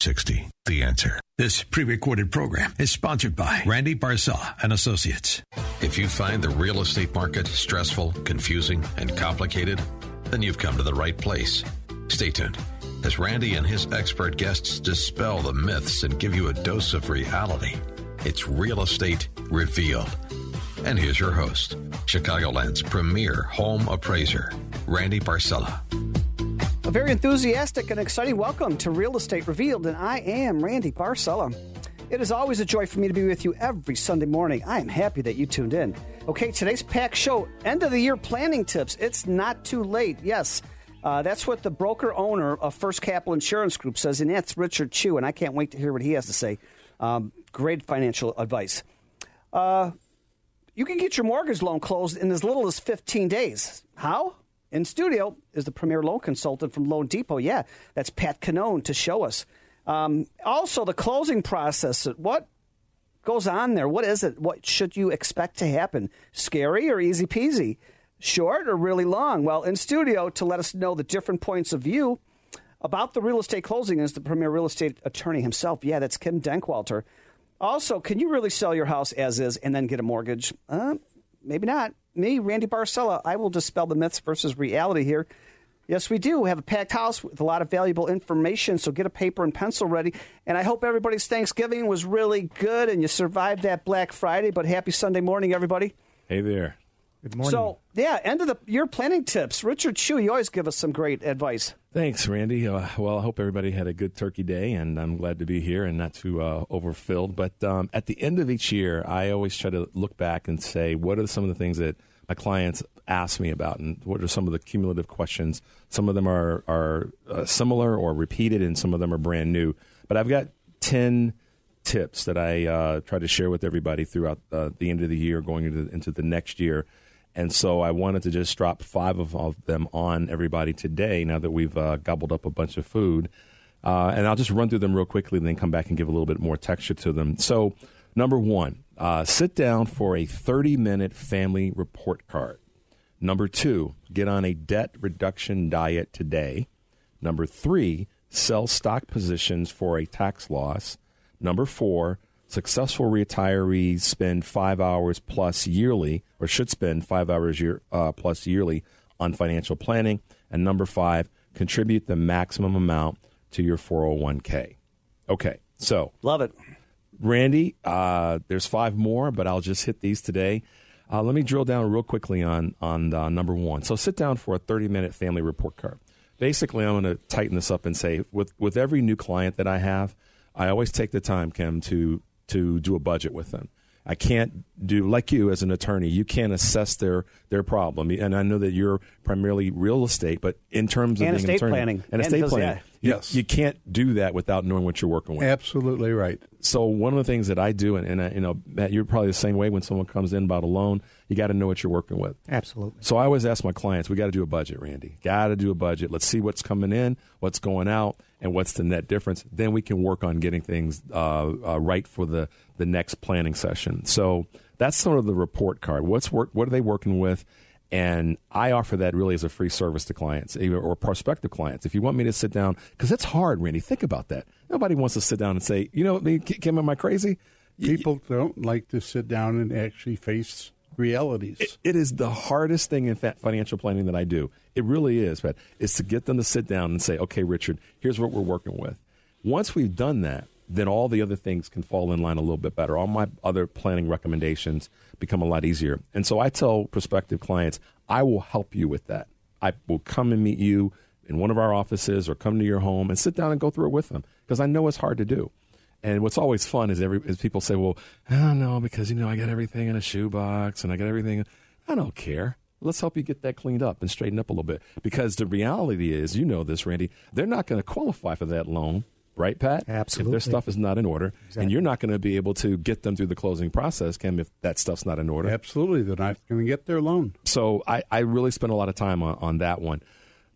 60. The answer. This pre-recorded program is sponsored by Randy Barcella and Associates. If you find the real estate market stressful, confusing, and complicated, then you've come to the right place. Stay tuned as Randy and his expert guests dispel the myths and give you a dose of reality. It's Real Estate Revealed. And here's your host, Chicagoland's premier home appraiser, Randy Barcella. A very enthusiastic and exciting welcome to Real Estate Revealed, and I am Randy Barcella. It is always a joy for me to be with you every Sunday morning. I am happy that you tuned in. Okay, today's packed show, end of the year planning tips. It's not too late. Yes, uh, that's what the broker owner of First Capital Insurance Group says, and that's Richard Chu, and I can't wait to hear what he has to say. Um, great financial advice. Uh, you can get your mortgage loan closed in as little as 15 days. How? In studio is the premier loan consultant from Loan Depot. Yeah, that's Pat Cannone to show us. Um, also, the closing process. What goes on there? What is it? What should you expect to happen? Scary or easy peasy? Short or really long? Well, in studio to let us know the different points of view about the real estate closing is the premier real estate attorney himself. Yeah, that's Kim Denkewalter. Also, can you really sell your house as is and then get a mortgage? Uh, maybe not. Me, Randy Barcella, I will dispel the myths versus reality here. Yes, we do We have a packed house with a lot of valuable information, so get a paper and pencil ready. And I hope everybody's Thanksgiving was really good and you survived that Black Friday. But happy Sunday morning, everybody. Hey there. Good morning. So, yeah, end of the year planning tips. Richard Chu, you always give us some great advice. Thanks, Randy. Uh, well, I hope everybody had a good turkey day, and I'm glad to be here and not too uh, overfilled. But um, at the end of each year, I always try to look back and say, what are some of the things that my clients ask me about, and what are some of the cumulative questions? Some of them are, are uh, similar or repeated, and some of them are brand new. But I've got 10 tips that I uh, try to share with everybody throughout uh, the end of the year, going into, into the next year and so I wanted to just drop five of, them on everybody today now that we've uh, gobbled up a bunch of food. Uh, and I'll just run through them real quickly and then come back and give a little bit more texture to them. So, number one, uh, sit down for a 30 minute family report card. Number two, get on a debt reduction diet today. Number three, sell stock positions for a tax loss. Number four, Successful retirees spend five hours plus yearly, or should spend five hours year, uh, plus yearly on financial planning. And number five, contribute the maximum amount to your 401k. Okay, so. Love it. Randy, uh, there's five more, but I'll just hit these today. Uh, let me drill down real quickly on, on uh, number one. So sit down for a 30 minute family report card. Basically, I'm going to tighten this up and say with, with every new client that I have, I always take the time, Kim, to to do a budget with them. I can't do like you as an attorney. You can't assess their their problem, and I know that you're primarily real estate, but in terms of and being estate an attorney planning and estate planning, yeah. You, Yes. you can't do that without knowing what you're working with. Absolutely right. So one of the things that I do, and, and I, you know, Matt, you're probably the same way. When someone comes in about a loan, you got to know what you're working with. Absolutely. So I always ask my clients, we got to do a budget, Randy. Got to do a budget. Let's see what's coming in, what's going out, and what's the net difference. Then we can work on getting things uh, uh, right for the the next planning session. So that's sort of the report card. What's work? What are they working with? And I offer that really as a free service to clients or prospective clients. If you want me to sit down, because it's hard, Randy. Think about that. Nobody wants to sit down and say, you know, Kim, am I crazy? People don't like to sit down and actually face realities. It, it is the hardest thing in financial planning that I do. It really is, Pat, is to get them to sit down and say, okay, Richard, here's what we're working with. Once we've done that, then all the other things can fall in line a little bit better. All my other planning recommendations become a lot easier. And so I tell prospective clients, I will help you with that. I will come and meet you in one of our offices or come to your home and sit down and go through it with them because I know it's hard to do. And what's always fun is every is people say, "Well, I don't know because you know I got everything in a shoebox and I got everything." I don't care. Let's help you get that cleaned up and straightened up a little bit because the reality is, you know this, Randy, they're not going to qualify for that loan right, Pat? Absolutely. If their stuff is not in order, Exactly. and you're not going to be able to get them through the closing process, Kim, if that stuff's not in order. Absolutely. They're not going to get their loan. So I, I really spend a lot of time on, on that one.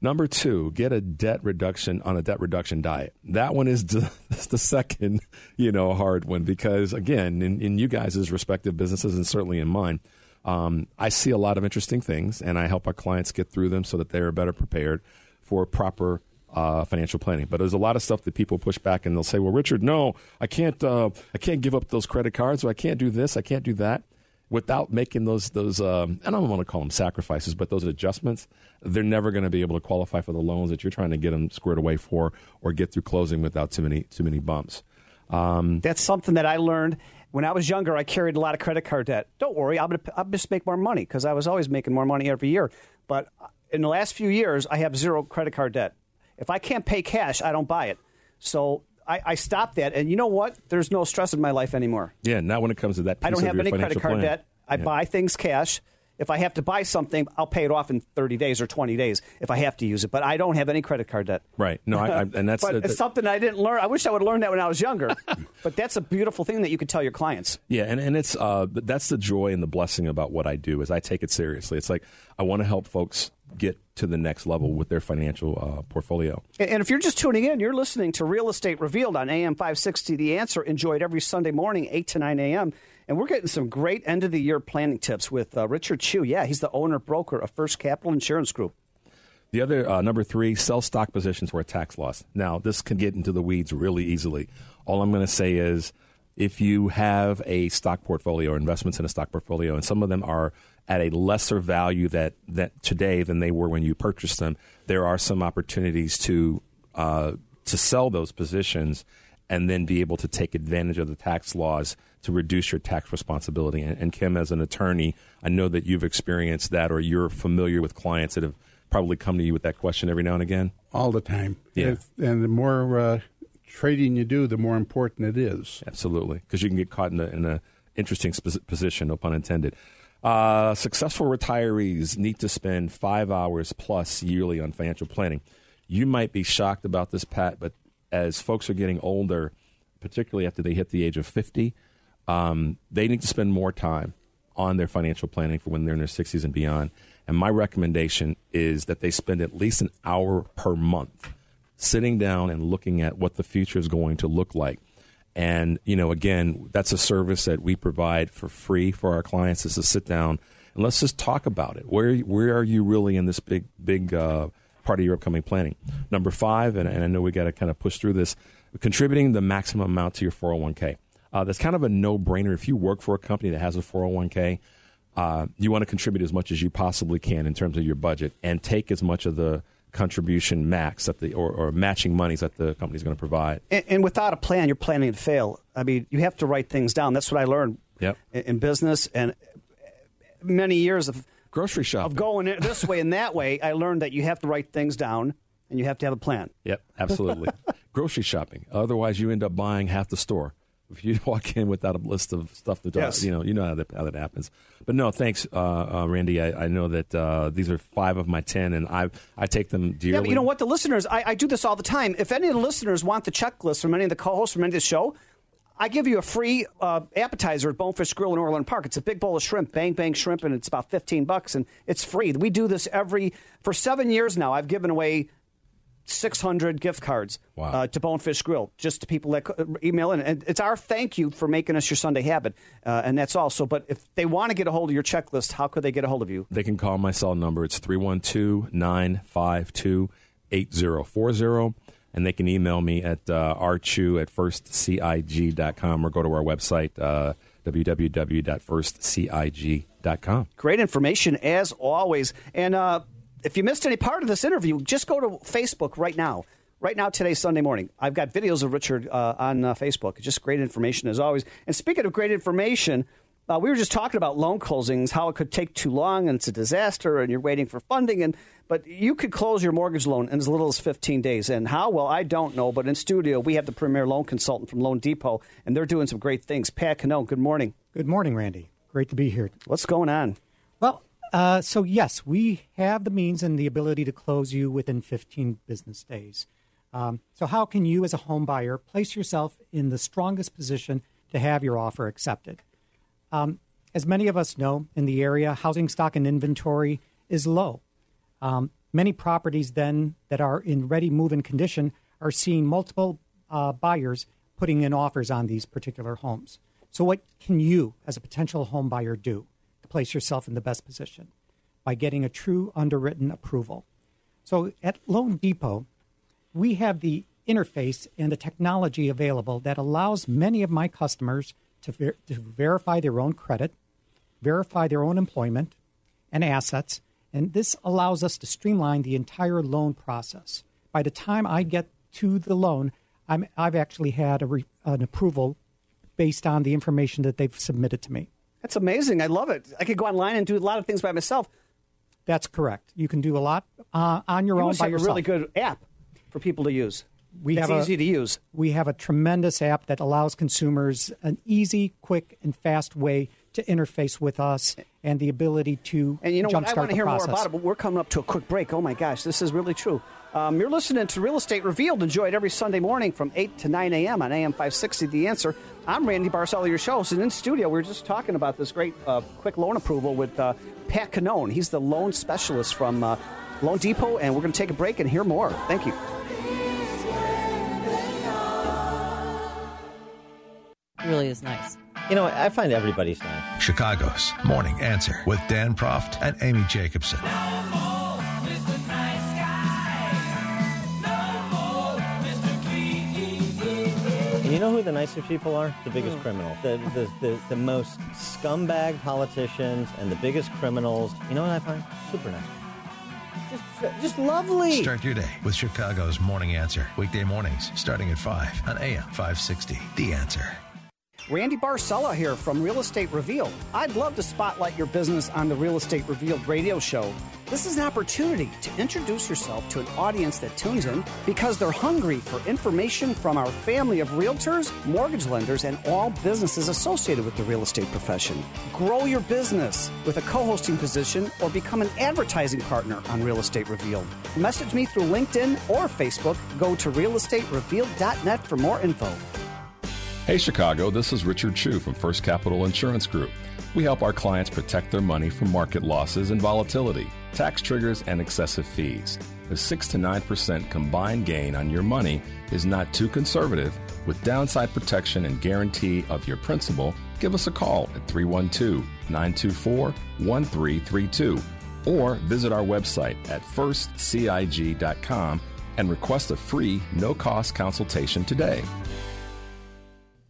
Number two, get a debt reduction on a debt reduction diet. That one is the, the second, you know, hard one because again, in, in you guys' respective businesses and certainly in mine, um, I see a lot of interesting things and I help our clients get through them so that they are better prepared for proper uh, financial planning. But there's a lot of stuff that people push back and they'll say, "Well, Richard, no, I can't. Uh, I can't give up those credit cards, or I can't do this, I can't do that." Without making those those, um, I don't want to call them sacrifices, but those adjustments, they're never going to be able to qualify for the loans that you're trying to get them squared away for, or get through closing without too many too many bumps. Um, That's something that I learned when I was younger. I carried a lot of credit card debt. Don't worry, I'm gonna I'll just make more money because I was always making more money every year. But in the last few years, I have zero credit card debt. If I can't pay cash, I don't buy it. So I, I, stopped that, and you know what? There's no stress in my life anymore. Yeah, not when it comes to that. I don't have any credit card plan. debt. I yeah. buy things cash. If I have to buy something, I'll pay it off in 30 days or 20 days if I have to use it. But I don't have any credit card debt. Right. No, I, I, and that's but uh, it's something I didn't learn. I wish I would have learned that when I was younger. but that's a beautiful thing that you could tell your clients. Yeah, and, and it's uh, that's the joy and the blessing about what I do is I take it seriously. It's like I want to help folks get to the next level with their financial uh, portfolio. And if you're just tuning in, you're listening to Real Estate Revealed on AM 560 The Answer. Enjoyed every Sunday morning, 8 to 9 a.m. And we're getting some great end of the year planning tips with uh, Richard Chu. Yeah, he's the owner broker of First Capital Insurance Group. The other uh, number three, sell stock positions for a tax loss. Now, this can get into the weeds really easily. All I'm going to say is if you have a stock portfolio or investments in a stock portfolio, and some of them are at a lesser value that, that today than they were when you purchased them, there are some opportunities to uh, to sell those positions and then be able to take advantage of the tax laws to reduce your tax responsibility. And, and, Kim, as an attorney, I know that you've experienced that or you're familiar with clients that have probably come to you with that question every now and again. All the time. Yeah. And the more uh, trading you do, the more important it is. Absolutely. Because you can get caught in a, in a interesting position, no pun intended. Uh, successful retirees need to spend five hours plus yearly on financial planning. You might be shocked about this, Pat, but as folks are getting older, particularly after they hit the age of 50, um, they need to spend more time on their financial planning for when they're in their 60s and beyond. And my recommendation is that they spend at least an hour per month sitting down and looking at what the future is going to look like. And, you know, again, that's a service that we provide for free for our clients is to sit down and let's just talk about it. Where, where are you really in this big, big, uh, part of your upcoming planning. Number five, and, and I know we got to kind of push through this, contributing the maximum amount to your 401k. Uh, that's kind of a no brainer. If you work for a company that has a 401k, uh, you want to contribute as much as you possibly can in terms of your budget and take as much of the contribution max that the or, or matching monies that the company is going to provide. And, and, without a plan, you're planning to fail. I mean, you have to write things down. That's what I learned yep. in, in business and many years of grocery shop of going this way and that way, I learned that you have to write things down and you have to have a plan. Yep, absolutely. grocery shopping. Otherwise, you end up buying half the store if you walk in without a list of stuff to do. Yes. You know, you know how that, how that happens. But no, thanks, uh, uh, Randy. I, I, know that uh, these are five of my ten, and I I take them dearly. Yeah, but you know what? The listeners, I, I do this all the time. If any of the listeners want the checklist from any of the co-hosts from any of the show, I give you a free uh, appetizer at Bonefish Grill in Orland Park. It's a big bowl of shrimp, bang bang shrimp, and it's about fifteen bucks, and it's free. We do this every for seven years now. I've given away 600 gift cards wow. uh, to Bonefish Grill, just to people that email in. And it's our thank you for making us your Sunday habit. Uh, and that's also, but if they want to get a hold of your checklist, how could they get a hold of you? They can call my cell number. It's 312 952 8040 and they can email me at uh, rchu at firstcig.com or go to our website, uh, www.firstcig.com. Great information, as always. And uh, if you missed any part of this interview, just go to Facebook right now. Right now, today, Sunday morning. I've got videos of Richard uh, on uh, Facebook. Just great information, as always. And speaking of great information, uh, we were just talking about loan closings, how it could take too long and it's a disaster, and you're waiting for funding. And but you could close your mortgage loan in as little as 15 days. And how? Well, I don't know. But in studio, we have the premier loan consultant from Loan Depot, and they're doing some great things. Pat Cano, good morning. Good morning, Randy. Great to be here. What's going on? Well, uh, so yes, we have the means and the ability to close you within 15 business days. Um, so, how can you, as a home buyer, place yourself in the strongest position to have your offer accepted? Um, as many of us know, in the area, housing stock and inventory is low. Um, many properties then that are in ready move-in condition are seeing multiple uh, buyers putting in offers on these particular homes. So, what can you, as a potential home buyer, do place yourself in the best position? By getting a true underwritten approval. So, at Loan Depot, we have the interface and the technology available that allows many of my customers to, ver- to verify their own credit, verify their own employment and assets, and this allows us to streamline the entire loan process. By the time I get to the loan, I'm, I've actually had re, an approval based on the information that they've submitted to me. That's amazing. I love it. I could go online and do a lot of things by myself. That's correct. You can do a lot uh, on your You own by yourself. a really good app for people to use. We it's have a- easy to use. We have a tremendous app that allows consumers an easy, quick, and fast way to interface with us and the ability to And you know what? I want to hear process. more about it, but we're coming up to a quick break. Oh my gosh, this is really true. Um, you're listening to Real Estate Revealed. Enjoy it every Sunday morning from 8 to 9 a.m. on AM 560 The Answer. I'm Randy Barcella, your show. So in studio, we were just talking about this great uh, quick loan approval with uh, Pat Cannone. He's the loan specialist from uh, Loan Depot, and we're going to take a break and hear more. Thank you. It really is nice. You know, I find everybody's nice. Chicago's Morning Answer with Dan Proft and Amy Jacobson. You know who the nicest people are? The biggest hmm. criminals. The, the, the, the most scumbag politicians and the biggest criminals. You know what I find? Super nice. Just, just lovely. Start your day with Chicago's Morning Answer. Weekday mornings starting at 5 on AM 560. The Answer. Randy Barcella here from Real Estate Revealed. I'd love to spotlight your business on the Real Estate Revealed radio show. This is an opportunity to introduce yourself to an audience that tunes in because they're hungry for information from our family of realtors, mortgage lenders, and all businesses associated with the real estate profession. Grow your business with a co hosting position or become an advertising partner on Real Estate Revealed. Message me through LinkedIn or Facebook. Go to realestaterevealed.net for more info. Hey Chicago, this is Richard Chu from First Capital Insurance Group. We help our clients protect their money from market losses and volatility, tax triggers, and excessive fees. A 6 to 9% combined gain on your money is not too conservative. With downside protection and guarantee of your principal, give us a call at 312 924 1332 or visit our website at firstcig.com and request a free, no cost consultation today.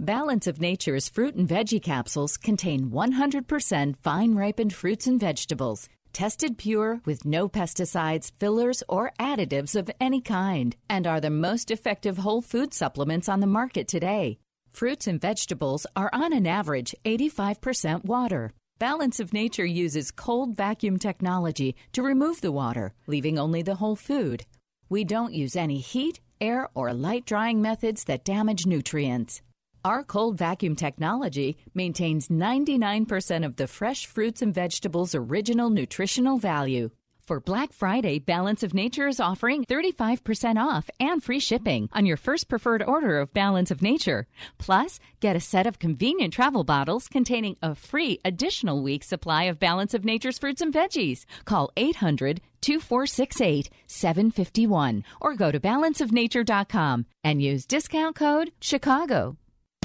Balance of Nature's fruit and veggie capsules contain 100% fine ripened fruits and vegetables, tested pure with no pesticides, fillers, or additives of any kind, and are the most effective whole food supplements on the market today. Fruits and vegetables are on an average 85% water. Balance of Nature uses cold vacuum technology to remove the water, leaving only the whole food. We don't use any heat, air, or light drying methods that damage nutrients. Our cold vacuum technology maintains 99% of the fresh fruits and vegetables' original nutritional value. For Black Friday, Balance of Nature is offering 35% off and free shipping on your first preferred order of Balance of Nature. Plus, get a set of convenient travel bottles containing a free additional week supply of Balance of Nature's fruits and veggies. Call 800 2468 751 or go to balanceofnature.com and use discount code CHICAGO.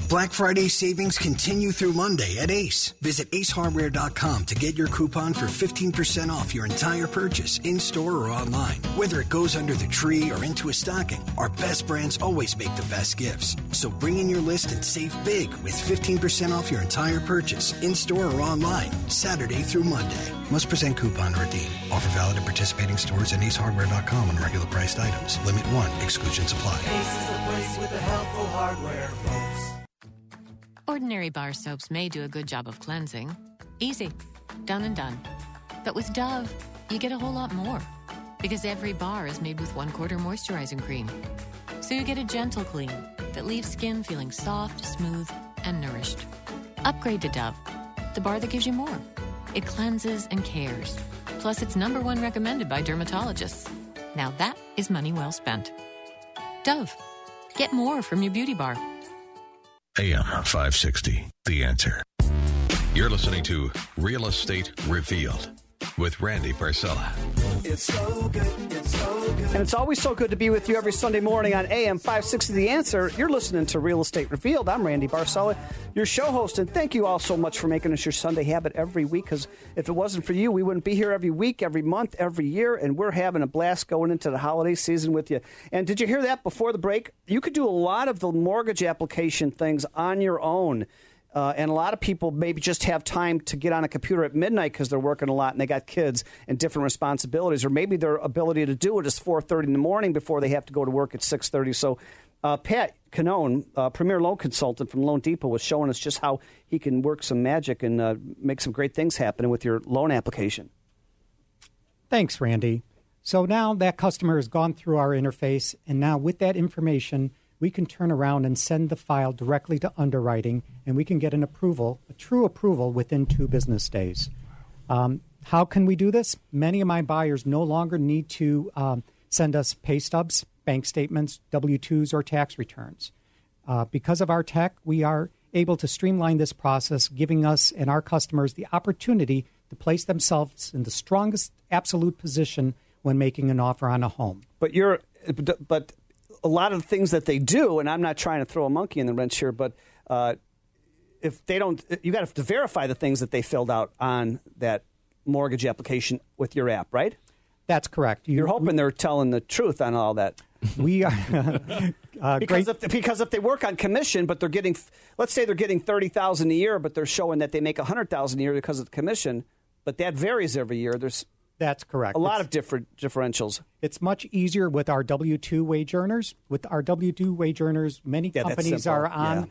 Black Friday savings continue through Monday at Ace. Visit acehardware.com to get your coupon for 15% off your entire purchase in store or online. Whether it goes under the tree or into a stocking, our best brands always make the best gifts. So bring in your list and save big with 15% off your entire purchase in store or online, Saturday through Monday. Must present coupon or redeem. Offer valid at participating stores and acehardware.com on regular priced items. Limit 1. Exclusions apply. Ace is the place with the helpful hardware. Ordinary bar soaps may do a good job of cleansing. Easy. Done and done. But with Dove, you get a whole lot more. Because every bar is made with one quarter moisturizing cream. So you get a gentle clean that leaves skin feeling soft, smooth, and nourished. Upgrade to Dove, the bar that gives you more. It cleanses and cares. Plus, it's number one recommended by dermatologists. Now that is money well spent. Dove. Get more from your beauty bar. AM 560. The Answer. You're listening to Real Estate Revealed. With Randy Barcella. It's so good, it's so good. And it's always so good to be with you every Sunday morning on AM 560 The Answer. You're listening to Real Estate Revealed. I'm Randy Barcella, your show host, and thank you all so much for making us your Sunday habit every week because if it wasn't for you, we wouldn't be here every week, every month, every year, and we're having a blast going into the holiday season with you. And did you hear that before the break? You could do a lot of the mortgage application things on your own. Uh, and a lot of people maybe just have time to get on a computer at midnight because they're working a lot and they got kids and different responsibilities, or maybe their ability to do it is 4:30 in the morning before they have to go to work at 6:30. So, uh, Pat Cannone, uh, premier loan consultant from Loan Depot, was showing us just how he can work some magic and uh, make some great things happen with your loan application. Thanks, Randy. So now that customer has gone through our interface, and now with that information, we can turn around and send the file directly to underwriting, and we can get an approval, a true approval, within two business days. Um, how can we do this? Many of my buyers no longer need to um, send us pay stubs, bank statements, W 2s, or tax returns. Uh, because of our tech, we are able to streamline this process, giving us and our customers the opportunity to place themselves in the strongest absolute position when making an offer on a home. But you're, but a lot of the things that they do, and I'm not trying to throw a monkey in the wrench here, but uh, if they don't, you got to verify the things that they filled out on that mortgage application with your app, right? That's correct. You, are hoping they're telling the truth on all that. We are uh, because great. if because if they work on commission, but they're getting, let's say they're getting thirty thousand a year, but they're showing that they make a hundred thousand a year because of the commission, but that varies every year. There's That's correct. a lot It's- of different differentials. It's much easier with our W two wage earners. With our W two wage earners, many Yeah, companies are on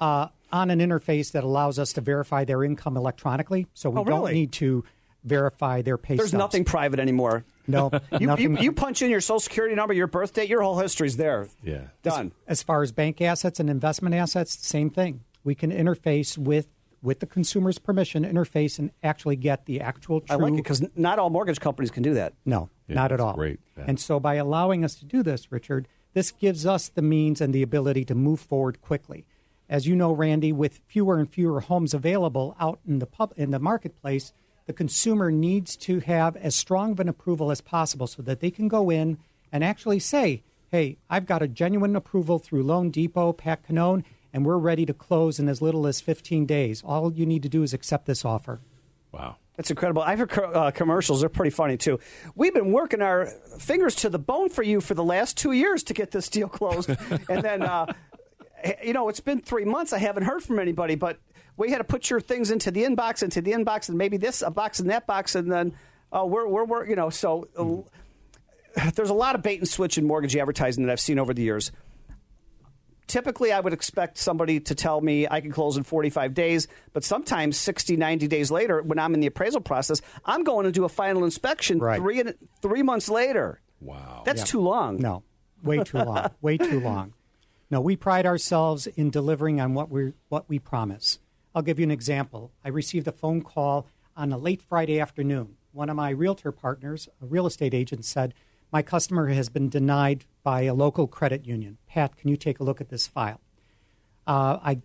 uh, on an interface that allows us to verify their income electronically, so we Oh, don't need to verify their pay There's stubs. nothing private anymore. No, You, you, you punch in your social security number, your birth date, your whole history's there. Yeah. Done. As far as bank assets and investment assets, same thing. We can interface with with the consumer's permission, interface and actually get the actual true. I like it because not all mortgage companies can do that. No, Yeah, not at that's all. great. Yeah. And so by allowing us to do this, Richard, this gives us the means and the ability to move forward quickly. As you know, Randy, with fewer and fewer homes available out in the pub in the marketplace, the consumer needs to have as strong of an approval as possible so that they can go in and actually say, "Hey, I've got a genuine approval through Loan Depot, Pat Cannone, and we're ready to close in as little as 15 days. All you need to do is accept this offer." Wow. That's incredible. I've heard uh, commercials. They're pretty funny, too. We've been working our fingers to the bone for you for the last two years to get this deal closed. and then, uh, you know, it's been three months. I haven't heard from anybody, but we had to put your things into the inbox, into the inbox, and maybe this a box and that box. And then uh, we're, we're, we're, you know, so uh, there's a lot of bait and switch in mortgage advertising that I've seen over the years typically I would expect somebody to tell me I can close in 45 days, but sometimes 60, 90 days later, when I'm in the appraisal process, I'm going to do a final inspection Right. three, three months later. Wow. That's Yeah. too long. No, way too long. way too long. No, we pride ourselves in delivering on what we what we promise. I'll give you an example. I received a phone call on a late Friday afternoon. One of my realtor partners, a real estate agent, said, "My customer has been denied by a local credit union. Pat, can you take a look at this file?" Uh, I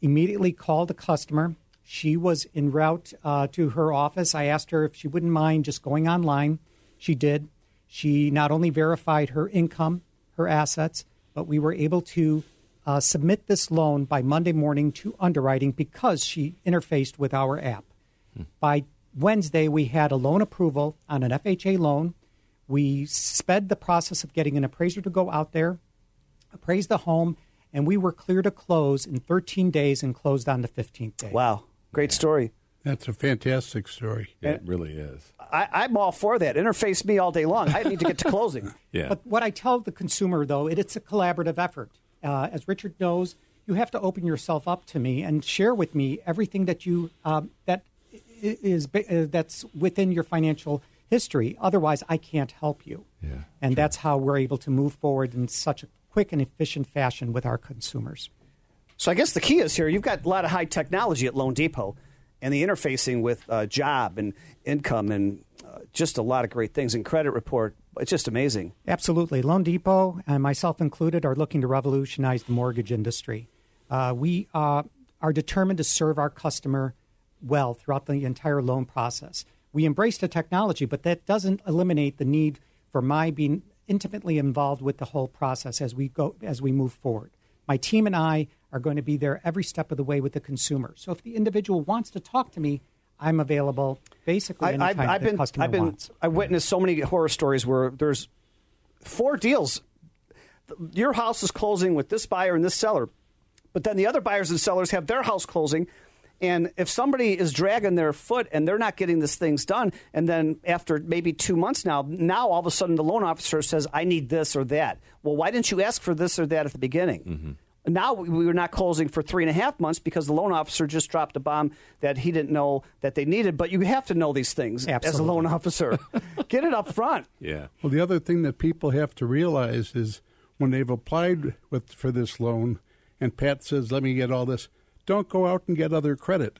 immediately called the customer. She was en route uh, to her office. I asked her if she wouldn't mind just going online. She did. She not only verified her income, her assets, but we were able to uh, submit this loan by Monday morning to underwriting because she interfaced with our app. By Wednesday, we had a loan approval on an FHA loan. We sped the process of getting an appraiser to go out there, appraise the home, and we were clear to close in 13 days and closed on the 15th day. Wow. Great story. That's a fantastic story. It really is. I, I'm all for that. Interface me all day long. I need to get to closing. Yeah. But what I tell the consumer, though, it, it's a collaborative effort. Uh, as Richard knows, you have to open yourself up to me and share with me everything that you um, that i- is ba- uh, that's within your financial history. Otherwise, I can't help you. Yeah, and that's how we're able to move forward in such a quick and efficient fashion with our consumers. So I guess the key is here you've got a lot of high technology at Loan Depot and the interfacing with uh, job and income and uh, just a lot of great things and credit report. It's just amazing. Absolutely. Loan Depot, and myself included, are looking to revolutionize the mortgage industry. Uh, we uh, are determined to serve our customer well throughout the entire loan process. We embrace the technology, but that doesn't eliminate the need for my being intimately involved with the whole process as we go as we move forward. My team and I are going to be there every step of the way with the consumer. So if the individual wants to talk to me, I'm available basically I, anytime I've, I've been, customer I've been, wants. I witnessed so many horror stories where there's four deals. Your house is closing with this buyer and this seller, but then the other buyers and sellers have their house closing. And if somebody is dragging their foot and they're not getting this things done, and then after maybe two months now, now all of a sudden the loan officer says, I need this or that. Well, why didn't you ask for this or that at the beginning? Mm-hmm. Now we were not closing for three and a half months because the loan officer just dropped a bomb that he didn't know that they needed. But you have to know these things as a loan officer. Get it up front. Yeah. Well, the other thing that people have to realize is when they've applied with for this loan, and Pat says, "Let me get all this," don't go out and get other credit.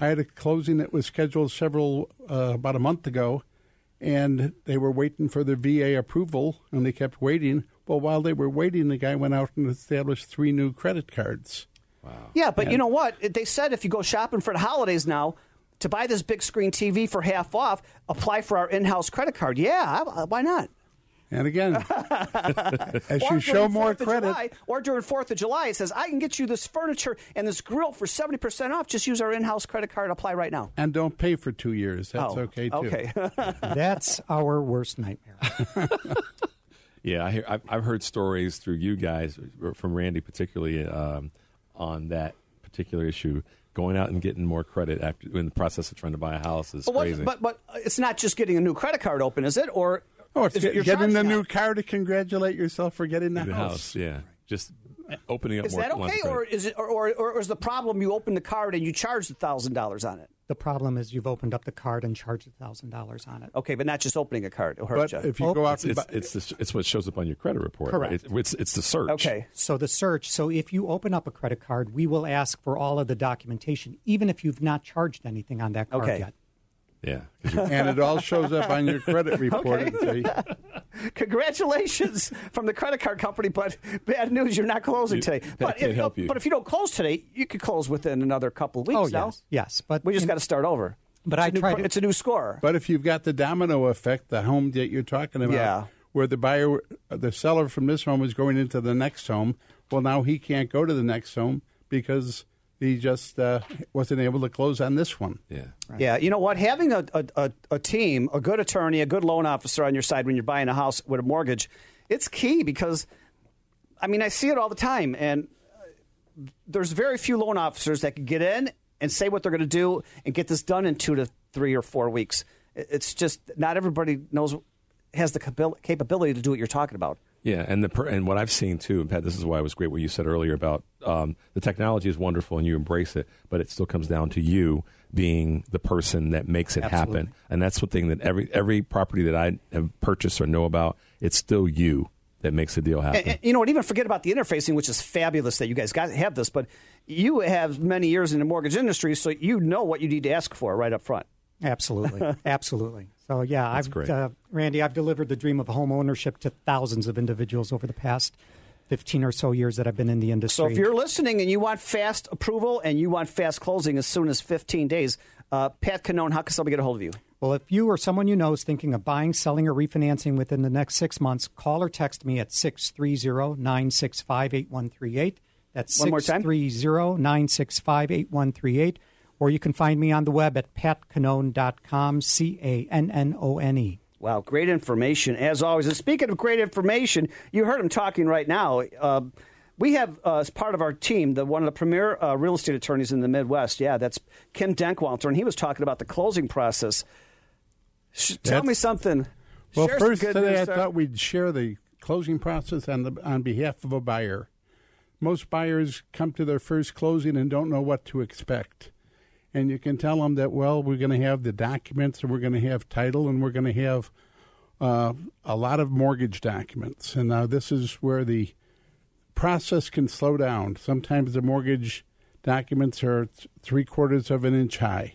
I had a closing that was scheduled several uh, about a month ago, and they were waiting for the VA approval, and they kept waiting. Well, while they were waiting, the guy went out and established three new credit cards. Wow. Yeah, but you know what? They said if you go shopping for the holidays now, to buy this big screen TV for half off, apply for our in house credit card. Yeah, I- why not? And again, as you show more credit, July, or during 4th of July, it says, I can get you this furniture and this grill for 70% off. Just use our in house credit card. Apply right now. and don't pay for two years. That's Oh, okay too. Okay. That's our worst nightmare. Yeah, I hear, I've, I've heard stories through you guys, from Randy particularly, um, on that particular issue. Going out and getting more credit after in the process of trying to buy a house is But, what- crazy. but but it's not just getting a new credit card open, is it? Or Oh, it's get, you're getting the charging new now? car to congratulate yourself for getting the, the house. house, yeah, just uh, opening up Is more that okay, or is it, or, or, or is the problem you open the card and you charge the thousand dollars on it? The problem is you've opened up the card and charged thousand dollars on it. Okay, but not just opening a card. It'll hurt But you. if you Oh, go out It's, it's, it's, the, it's what shows up on your credit report. right? Correct. It- it's, it's the search. okay, So the search. So if you open up a credit card, we will ask for all of the documentation, even if you've not charged anything on that card Okay. yet. Yeah. 'Cause you- and it all shows up on your credit report. Okay. congratulations from the credit card company, but bad news, you're not closing You- today. that But can't if, help you. but if you don't close today, you could close within another couple of weeks. Oh now. yes, yes. But we just got to start over. But it's I a new, tried pro- to- It's a new score. But if you've got the domino effect, the home that you're talking about, Yeah. where the buyer, the seller from this home is going into the next home, well, now he can't go to the next home because he just uh, wasn't able to close on this one. yeah. Yeah, you know what? Having a, a, a, a team, a good attorney, a good loan officer on your side when you're buying a house with a mortgage, it's key because, I mean, I see it all the time, and uh, there's very few loan officers that can get in and say what they're going to do and get this done in two to three or four weeks. It's just not everybody knows has the capability to do what you're talking about. Yeah, and the per, and what I've seen too, and Pat, this is why it was great what you said earlier about um, the technology is wonderful and you embrace it, but it still comes down to you being the person that makes it Absolutely. happen, and that's the thing that every every property that I have purchased or know about, it's still you that makes the deal happen. And, and, you know what? Even forget about the interfacing, which is fabulous that you guys got have this, but you have many years in the mortgage industry, so you know what you need to ask for right up front. Absolutely, absolutely. So yeah, That's I've great. Uh, Randy, I've delivered the dream of home ownership to thousands of individuals over the past fifteen or so years that I've been in the industry. So if you're listening and you want fast approval and you want fast closing as soon as 15 days, uh, Pat Cannone, how can somebody get a hold of you? Well, if you or someone you know is thinking of buying, selling, or refinancing within the next six months, call or text me at 630 965 8138. That's One 630 965 8138. Or you can find me on the web at patcannone.com, C A N N O N E. Wow, great information as always. And speaking of great information, you heard him talking right now. Uh, we have uh, as part of our team the one of the premier uh, real estate attorneys in the Midwest. Yeah, that's Kim Denkewalter, and he was talking about the closing process. Sh- tell me something. Well, Share first good today news I there. thought we'd share the closing process on the on behalf of a buyer. Most buyers come to their first closing and don't know what to expect. And you can tell them that well, we're going to have the documents and we're going to have title and we're going to have uh, a lot of mortgage documents. And now this is where the process can slow down. Sometimes the mortgage documents are th- three quarters of an inch high.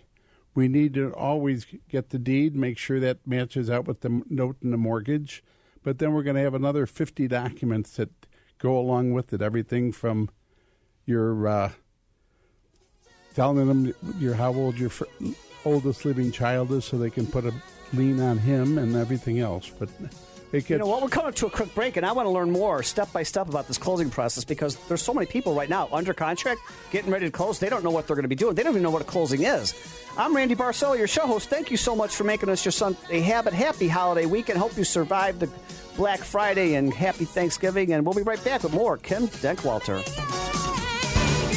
We need to always get the deed, make sure that matches out with the note in the mortgage. But then we're going to have another 50 documents that go along with it. Everything from your uh, telling them your how old your fr- oldest living child is so they can put a lien on him and everything else. But it gets You know what? We're coming to a quick break, and I want to learn more step by step about this closing process because there's so many people right now under contract getting ready to close. They don't know what they're going to be doing. They don't even know what a closing is. I'm Randy Barcella, your show host. Thank you so much for making us your Sunday habit. Happy holiday weekend. Hope you survived the Black Friday and happy Thanksgiving. And we'll be right back with more Kim Denkewalter.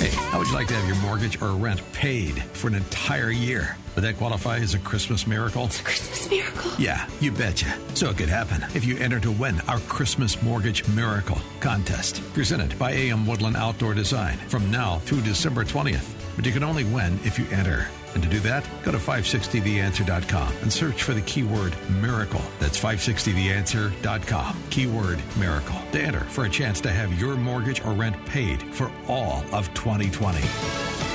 Hey, how would you like to have your mortgage or rent paid for an entire year? Would that qualify as a Christmas miracle? It's a Christmas miracle. Yeah, you betcha. So it could happen if you enter to win our Christmas Mortgage Miracle contest, presented by AM Woodland Outdoor Design from now through December 20th. But you can only win if you enter. And to do that, go to 560theanswer.com and search for the keyword miracle. That's 560theanswer.com, keyword miracle, to enter for a chance to have your mortgage or rent paid for all of 2020.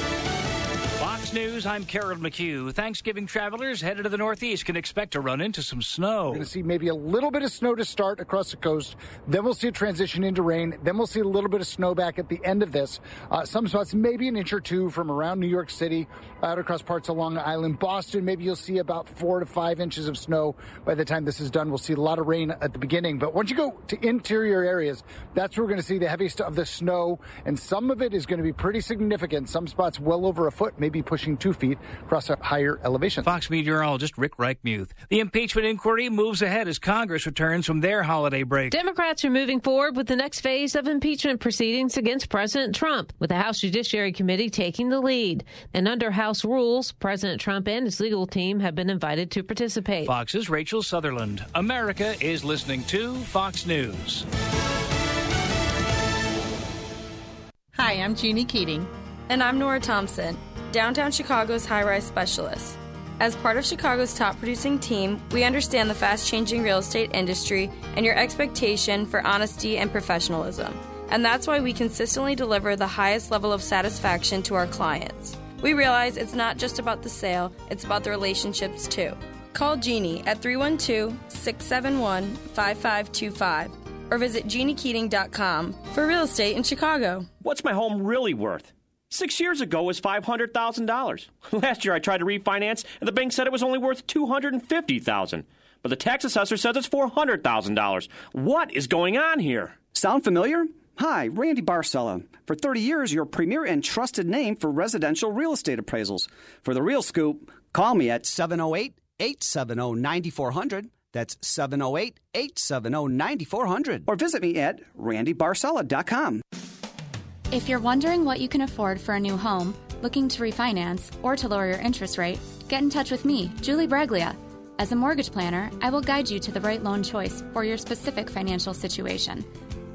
News, I'm Carol McHugh. Thanksgiving travelers headed to the Northeast can expect to run into some snow. We're going to see maybe a little bit of snow to start across the coast. Then we'll see a transition into rain. Then we'll see a little bit of snow back at the end of this. Uh, some spots, maybe an inch or two from around New York City out across parts of Long Island. Boston, maybe you'll see about four to five inches of snow by the time this is done. We'll see a lot of rain at the beginning. But once you go to interior areas, that's where we're going to see the heaviest of the snow. And some of it is going to be pretty significant. Some spots well over a foot, maybe pushing two feet across a higher elevation. Fox meteorologist Rick Reichmuth. The impeachment inquiry moves ahead as Congress returns from their holiday break. Democrats are moving forward with the next phase of impeachment proceedings against President Trump, with the House Judiciary Committee taking the lead. And under House rules, President Trump and his legal team have been invited to participate. Fox's Rachel Sutherland. America is listening to Fox News. Hi, I'm Jeannie Keating. And I'm Nora Thompson, downtown Chicago's high rise specialist. As part of Chicago's top producing team, we understand the fast changing real estate industry and your expectation for honesty and professionalism. And that's why we consistently deliver the highest level of satisfaction to our clients. We realize it's not just about the sale, it's about the relationships too. Call Jeannie at 312 671 5525 or visit jeanniekeating.com for real estate in Chicago. What's my home really worth? Six years ago was $500,000. Last year I tried to refinance and the bank said it was only worth 250,000. But the tax assessor says it's $400,000. What is going on here? Sound familiar? Hi, Randy Barcella. For 30 years, your premier and trusted name for residential real estate appraisals. For the real scoop, call me at 708 870 9400. That's 708 870 9400. Or visit me at randybarcella.com. If you're wondering what you can afford for a new home, looking to refinance, or to lower your interest rate, get in touch with me, Julie Braglia. As a mortgage planner, I will guide you to the right loan choice for your specific financial situation.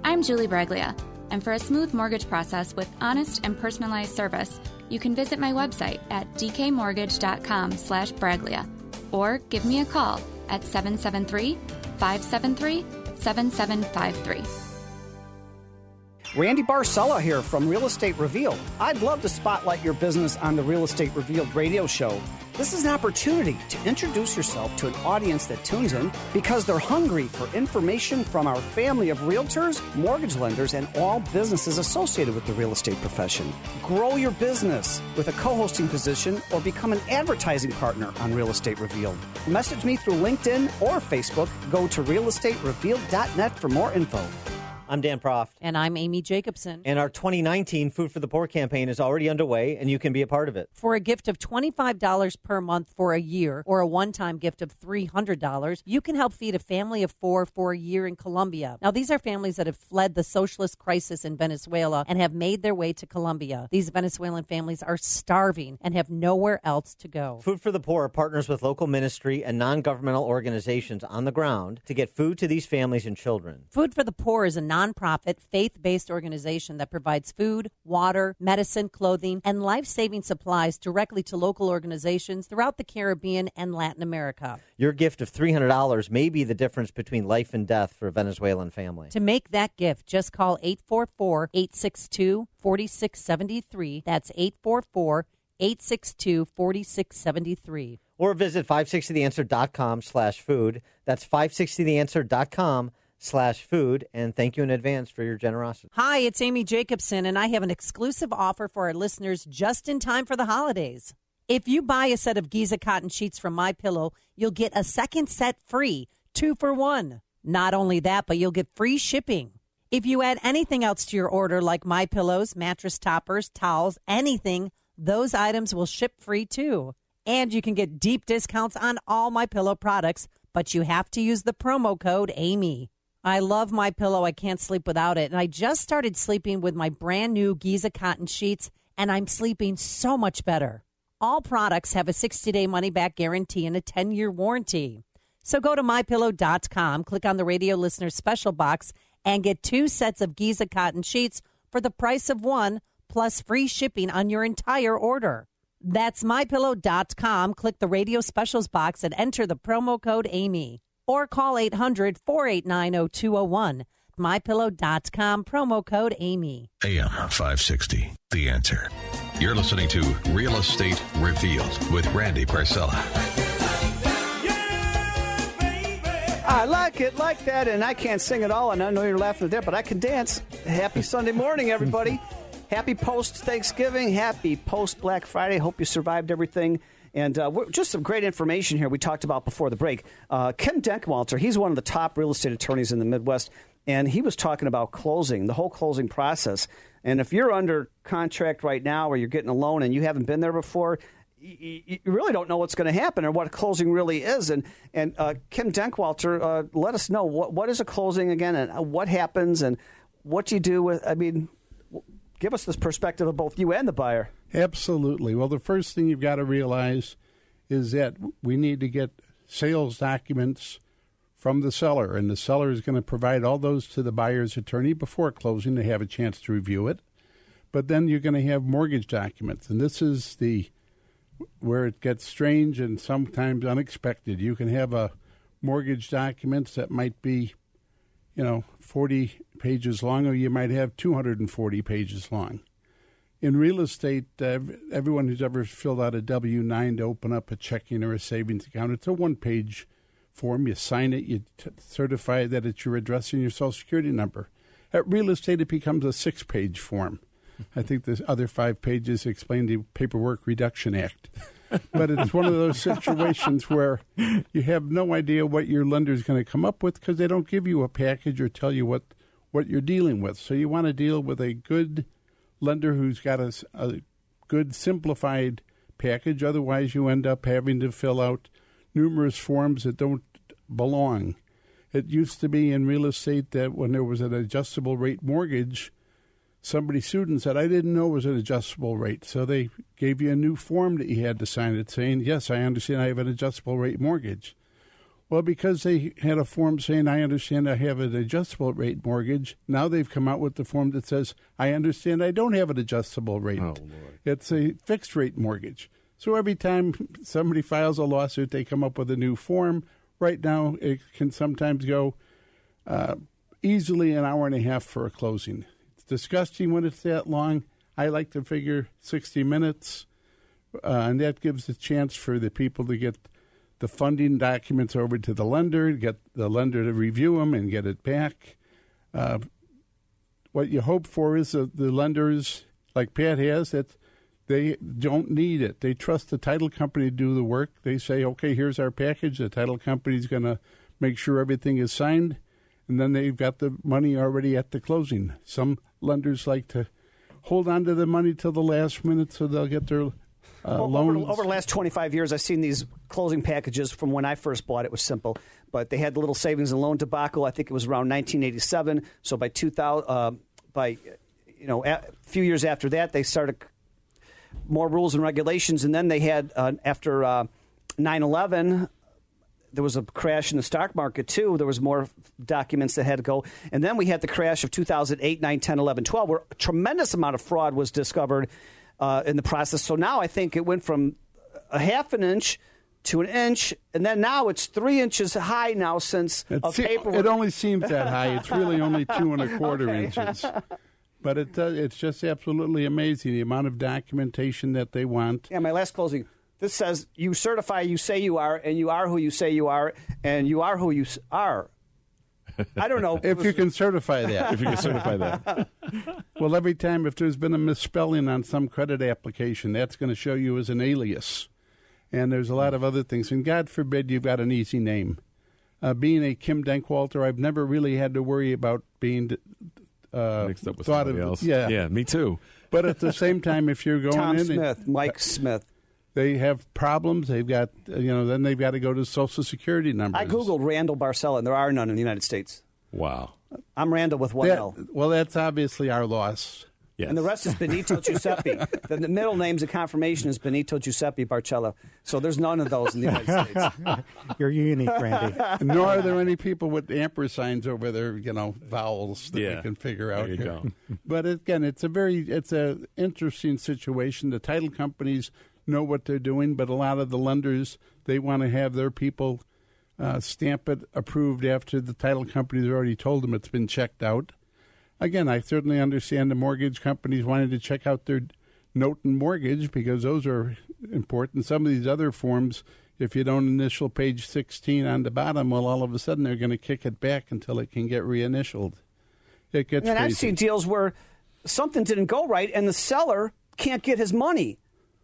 I'm Julie Braglia, and for a smooth mortgage process with honest and personalized service, you can visit my website at dkmortgage.com slash braglia or give me a call at 773-573-7753. Randy Barcella here from Real Estate Revealed. I'd love to spotlight your business on the Real Estate Revealed radio show. This is an opportunity to introduce yourself to an audience that tunes in because they're hungry for information from our family of realtors, mortgage lenders, and all businesses associated with the real estate profession. Grow your business with a co hosting position or become an advertising partner on Real Estate Revealed. Message me through LinkedIn or Facebook. Go to realestaterevealed.net for more info. I'm Dan Proft. And I'm Amy Jacobson. And our 2019 Food for the Poor campaign is already underway, and you can be a part of it. For a gift of $25 per month for a year or a one time gift of $300, you can help feed a family of four for a year in Colombia. Now, these are families that have fled the socialist crisis in Venezuela and have made their way to Colombia. These Venezuelan families are starving and have nowhere else to go. Food for the Poor partners with local ministry and non governmental organizations on the ground to get food to these families and children. Food for the Poor is a nonprofit, faith based organization that provides food, water, medicine, clothing, and life saving supplies directly to local organizations throughout the Caribbean and Latin America. Your gift of $300 may be the difference between life and death for a Venezuelan family. To make that gift, just call 844 862 4673. That's 844 862 4673. Or visit 560theanswer.com slash food. That's 560theanswer.com slash food. And thank you in advance for your generosity. Hi, it's Amy Jacobson, and I have an exclusive offer for our listeners just in time for the holidays. If you buy a set of Giza cotton sheets from My Pillow, you'll get a second set free, two for one. Not only that, but you'll get free shipping. If you add anything else to your order, like My Pillows, mattress toppers, towels, anything, those items will ship free too. And you can get deep discounts on all My Pillow products, but you have to use the promo code Amy. I love My Pillow. I can't sleep without it. And I just started sleeping with my brand new Giza cotton sheets, and I'm sleeping so much better. All products have a 60 day money back guarantee and a 10 year warranty. So go to mypillow.com, click on the radio listener special box, and get two sets of Giza cotton sheets for the price of one, plus free shipping on your entire order. That's mypillow.com. Click the radio specials box and enter the promo code Amy. Or call 800 489 0201. MyPillow.com, promo code Amy. AM 560, The Answer. You're listening to Real Estate Revealed with Randy Barcella. I like it like that, and I can't sing at all, and I know you're laughing at that, but I can dance. Happy Sunday morning, everybody. Happy post Thanksgiving. Happy post Black Friday. Hope you survived everything. And uh, just some great information here we talked about before the break. Uh, Ken Denkewalter, he's one of the top real estate attorneys in the Midwest, and he was talking about closing, the whole closing process. And if you're under contract right now or you're getting a loan and you haven't been there before, you, really don't know what's going to happen or what closing really is. And and uh, Kim Denkewalter, uh, let us know what what is a closing again and what happens and what do you do with. I mean, give us this perspective of both you and the buyer. Absolutely. Well, the first thing you've got to realize is that we need to get sales documents from the seller, and the seller is going to provide all those to the buyer's attorney before closing to have a chance to review it. But then you're going to have mortgage documents, and this is the where it gets strange and sometimes unexpected. You can have a mortgage documents that might be, you know, 40 pages long, or you might have 240 pages long. In real estate, uh, everyone who's ever filled out a W 9 to open up a checking or a savings account, it's a one page form. You sign it, you t- certify that it's your address and your social security number. At real estate, it becomes a six page form. I think the other five pages explain the Paperwork Reduction Act. but it's one of those situations where you have no idea what your lender is going to come up with because they don't give you a package or tell you what, what you're dealing with. So you want to deal with a good lender who's got a, a good simplified package. Otherwise, you end up having to fill out numerous forms that don't belong. It used to be in real estate that when there was an adjustable rate mortgage, somebody sued and said, I didn't know it was an adjustable rate. So they gave you a new form that you had to sign it saying, Yes, I understand I have an adjustable rate mortgage. Well, because they had a form saying, I understand I have an adjustable rate mortgage, now they've come out with the form that says, I understand I don't have an adjustable rate. Oh, it's a fixed rate mortgage. So every time somebody files a lawsuit, they come up with a new form. Right now, it can sometimes go uh, easily an hour and a half for a closing. It's disgusting when it's that long. I like to figure 60 minutes, uh, and that gives a chance for the people to get the funding documents over to the lender, get the lender to review them and get it back. Uh, what you hope for is that the lenders, like Pat has, that they don't need it. They trust the title company to do the work. They say, okay, here's our package. The title company is going to make sure everything is signed, and then they've got the money already at the closing. Some lenders like to hold on to the money till the last minute so they'll get their uh, over, over the last 25 years, I've seen these closing packages from when I first bought it. Was simple, but they had the little savings and loan debacle. I think it was around 1987. So by 2000, uh, by you know, a few years after that, they started more rules and regulations, and then they had uh, after uh, 9/11. There was a crash in the stock market too. There was more documents that had to go, and then we had the crash of 2008, 9, 10, 11, 12, where a tremendous amount of fraud was discovered uh, in the process. So now I think it went from a half an inch to an inch, and then now it's three inches high now since It, of se- paperwork. it only seems that high. It's really only two and a quarter Okay. inches. But it uh, it's just absolutely amazing the amount of documentation that they want. Yeah, my last closing. This says you certify you say you are, and you are who you say you are, and you are who you are. I don't know if you can certify that. If you can certify that. well, every time if there's been a misspelling on some credit application, that's going to show you as an alias. And there's a lot of other things. And God forbid you've got an easy name. Uh, being a Kim Denkewalter, I've never really had to worry about being uh, Mixed up with thought somebody of, else. Yeah, Yeah, me too. But at the same time, if you're going Tom in, Smith, Mike Smith. They have problems. They've got uh, you know, then they've got to go to Social Security numbers. I googled Randall Barcella, and there are none in the United States. Wow. I'm Randall with one That- L. well, that's obviously our loss. Yes. And the rest is Benito Giuseppe. the, the middle name's of confirmation is Benito Giuseppe Barcella. So there's none of those in the United States. You're unique, Randy. Nor are there any people with ampersands over their, you know, vowels that Yeah. we can figure out There you here. go. But again, it's a very it's a interesting situation. The title companies know what they're doing, but a lot of the lenders they want to have their people uh, stamp it approved after the title companies already told them it's been checked out. Again, I certainly understand the mortgage companies wanting to check out their note and mortgage because those are important. Some of these other forms, if you don't initial page 16 on the bottom, well, all of a sudden they're going to kick it back until it can get reinitialed. It gets and I've seen deals where something didn't go right, and the seller can't get his money.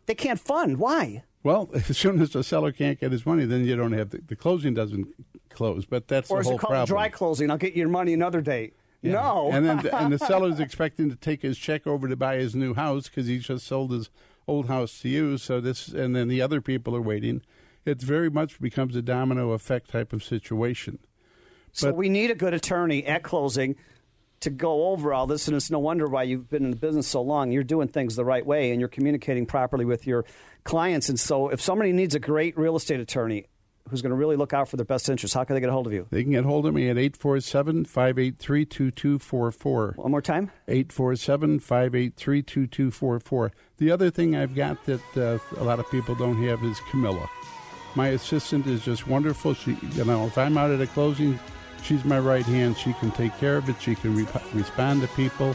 They can't fund. Why? Well, as soon as the seller can't get his money, then you don't have the, the closing doesn't close. But that's or the is whole it called problem. dry closing? I'll get your money another day. No. and then the, and the seller's expecting to take his check over to buy his new house because he just sold his old house to you. So this, and then the other people are waiting. It very much becomes a domino effect type of situation. So we need a good attorney at closing to go over all this, and it's no wonder why you've been in the business so long. You're doing things the right way, and you're communicating properly with your clients. And so, if somebody needs a great real estate attorney who's going to really look out for their best interests, how can they get a hold of you? They can get hold of me at 847 583 2244. One more time 847 583 2244. The other thing I've got that uh, a lot of people don't have is Camilla. My assistant is just wonderful. She, you know, if I'm out at a closing, she's my right hand. She can take care of it. She can re- respond to people,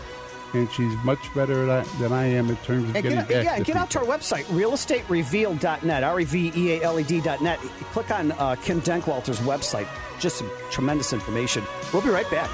and she's much better at, than I am in terms of And getting get, back yeah, to get out to our website, realestaterevealed.net, R E V E A L E D.net. Click on uh, Kim Denkewalter's website. Just some tremendous information. We'll be right back.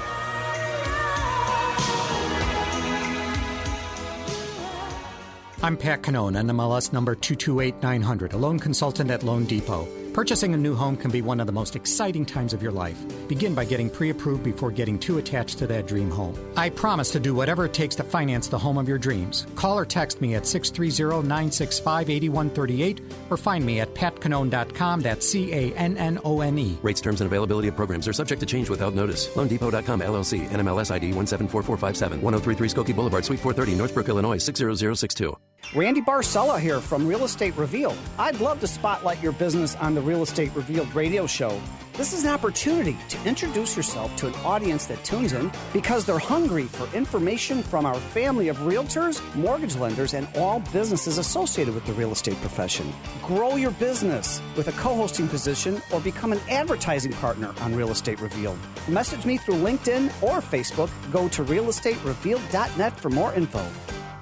I'm Pat Cannone, NMLS number 228900, a loan consultant at Loan Depot. Purchasing a new home can be one of the most exciting times of your life. Begin by getting pre approved before getting too attached to that dream home. I promise to do whatever it takes to finance the home of your dreams. Call or text me at 630 965 8138 or find me at patcannone.com. That's C A N N O N E. Rates, terms, and availability of programs are subject to change without notice. LoanDepot.com LLC, NMLS ID 174457, 1033 Skokie Boulevard, Suite 430, Northbrook, Illinois 60062. Randy Barcella here from Real Estate Revealed. I'd love to spotlight your business on the Real Estate Revealed radio show. This is an opportunity to introduce yourself to an audience that tunes in because they're hungry for information from our family of realtors, mortgage lenders, and all businesses associated with the real estate profession. Grow your business with a co hosting position or become an advertising partner on Real Estate Revealed. Message me through LinkedIn or Facebook. Go to realestaterevealed.net for more info.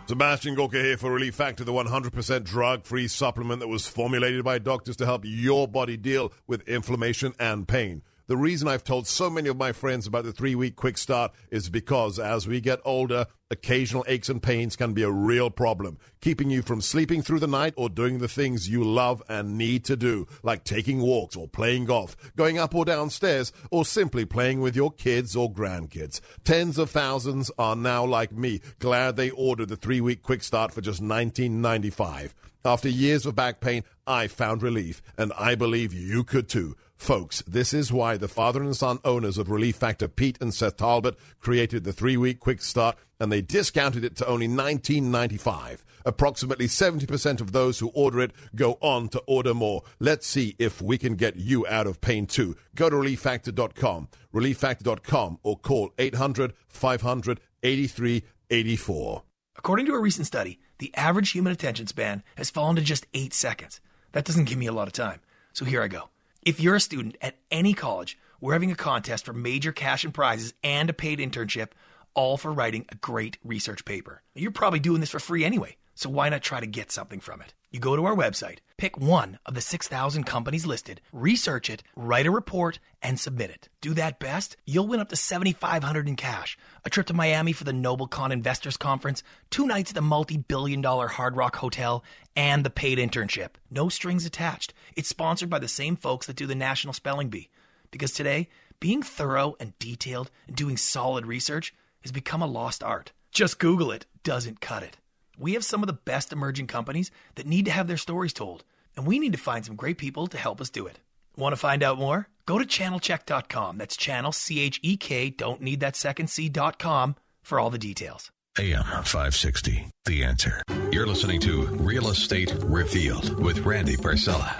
Sebastian Gorka here for Relief Factor, the 100% drug free supplement that was formulated by doctors to help your body deal with inflammation and pain. The reason I've told so many of my friends about the three week quick start is because as we get older, occasional aches and pains can be a real problem, keeping you from sleeping through the night or doing the things you love and need to do, like taking walks or playing golf, going up or downstairs, or simply playing with your kids or grandkids. Tens of thousands are now like me, glad they ordered the three week quick start for just $19.95. After years of back pain, I found relief, and I believe you could too. Folks, this is why the father and son owners of Relief Factor, Pete and Seth Talbot, created the three week quick start and they discounted it to only $19.95. Approximately 70% of those who order it go on to order more. Let's see if we can get you out of pain too. Go to relieffactor.com, relieffactor.com, or call 800 500 8384. According to a recent study, the average human attention span has fallen to just eight seconds. That doesn't give me a lot of time. So here I go. If you're a student at any college, we're having a contest for major cash and prizes and a paid internship, all for writing a great research paper. You're probably doing this for free anyway, so why not try to get something from it? You go to our website, pick one of the 6,000 companies listed, research it, write a report, and submit it. Do that best, you'll win up to 7500 in cash, a trip to Miami for the NobleCon Investors Conference, two nights at the multi-billion dollar Hard Rock Hotel, and the paid internship. No strings attached. It's sponsored by the same folks that do the National Spelling Bee. Because today, being thorough and detailed and doing solid research has become a lost art. Just Google it doesn't cut it. We have some of the best emerging companies that need to have their stories told, and we need to find some great people to help us do it. Want to find out more? Go to channelchek.com. That's channel, C H E K, don't need that second C.com for all the details. AM 560, The Answer. You're listening to Real Estate Revealed with Randy Barcella.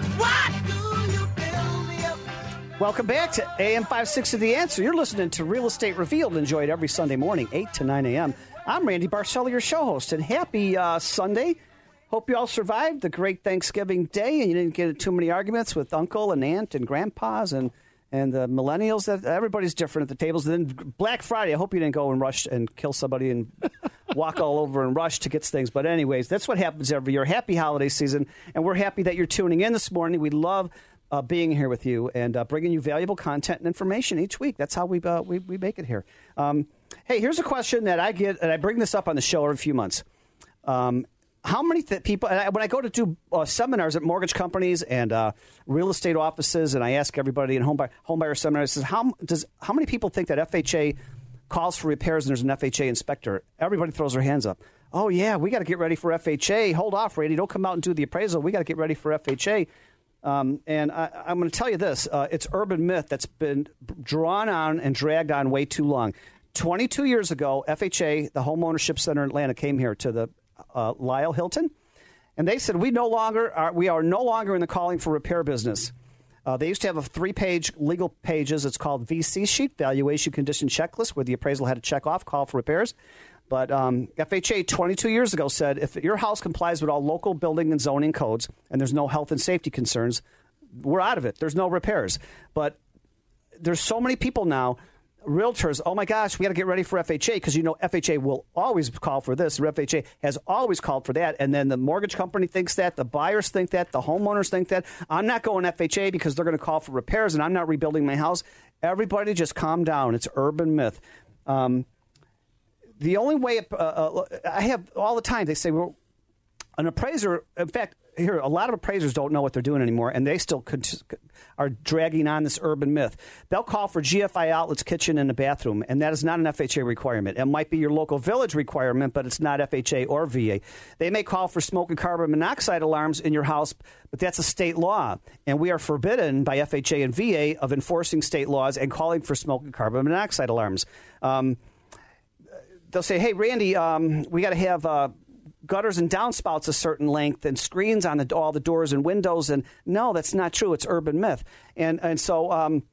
Welcome back to AM 560 The Answer. You're listening to Real Estate Revealed, Enjoy it every Sunday morning, 8 to 9 a.m. I'm Randy Barcella, your show host, and happy uh, Sunday. Hope you all survived the great Thanksgiving day and you didn't get too many arguments with uncle and aunt and grandpas and, and the millennials. That Everybody's different at the tables. And then Black Friday, I hope you didn't go and rush and kill somebody and walk all over and rush to get things. But, anyways, that's what happens every year. Happy holiday season. And we're happy that you're tuning in this morning. We love uh, being here with you and uh, bringing you valuable content and information each week. That's how we, uh, we, we make it here. Um, hey, here's a question that I get, and I bring this up on the show every few months. Um, how many th- people, I, when I go to do uh, seminars at mortgage companies and uh, real estate offices, and I ask everybody in home, buy, home buyer seminars, says, how, does, how many people think that FHA calls for repairs and there's an FHA inspector? Everybody throws their hands up. Oh, yeah, we got to get ready for FHA. Hold off, Randy. Don't come out and do the appraisal. We got to get ready for FHA. Um, and I, am going to tell you this uh, it's urban myth that's been drawn on and dragged on way too long. 22 years ago, FHA, the Home Ownership Center in Atlanta, came here to the uh, Lisle Hilton, and they said we no longer are, we are no longer in the calling for repair business. Uh, they used to have a three-page legal pages. It's called VC sheet, valuation condition checklist, where the appraisal had to check off call for repairs. But um, FHA 22 years ago said if your house complies with all local building and zoning codes and there's no health and safety concerns, we're out of it. There's no repairs. But there's so many people now, realtors, oh my gosh, we got to get ready for FHA because you know FHA will always call for this. FHA has always called for that. And then the mortgage company thinks that, the buyers think that, the homeowners think that. I'm not going FHA because they're going to call for repairs and I'm not rebuilding my house. Everybody just calm down. It's urban myth. Um, the only way uh, uh, I have all the time, they say, well, an appraiser, in fact, here, a lot of appraisers don't know what they're doing anymore, and they still are dragging on this urban myth. They'll call for GFI outlets, kitchen, and a bathroom, and that is not an FHA requirement. It might be your local village requirement, but it's not FHA or VA. They may call for smoke and carbon monoxide alarms in your house, but that's a state law, and we are forbidden by FHA and VA of enforcing state laws and calling for smoke and carbon monoxide alarms. Um, they'll say, "Hey, Randy, um, we got to have uh, gutters and downspouts a certain length and screens on the, all the doors and windows." And no, that's not true. It's urban myth. And and so. Um,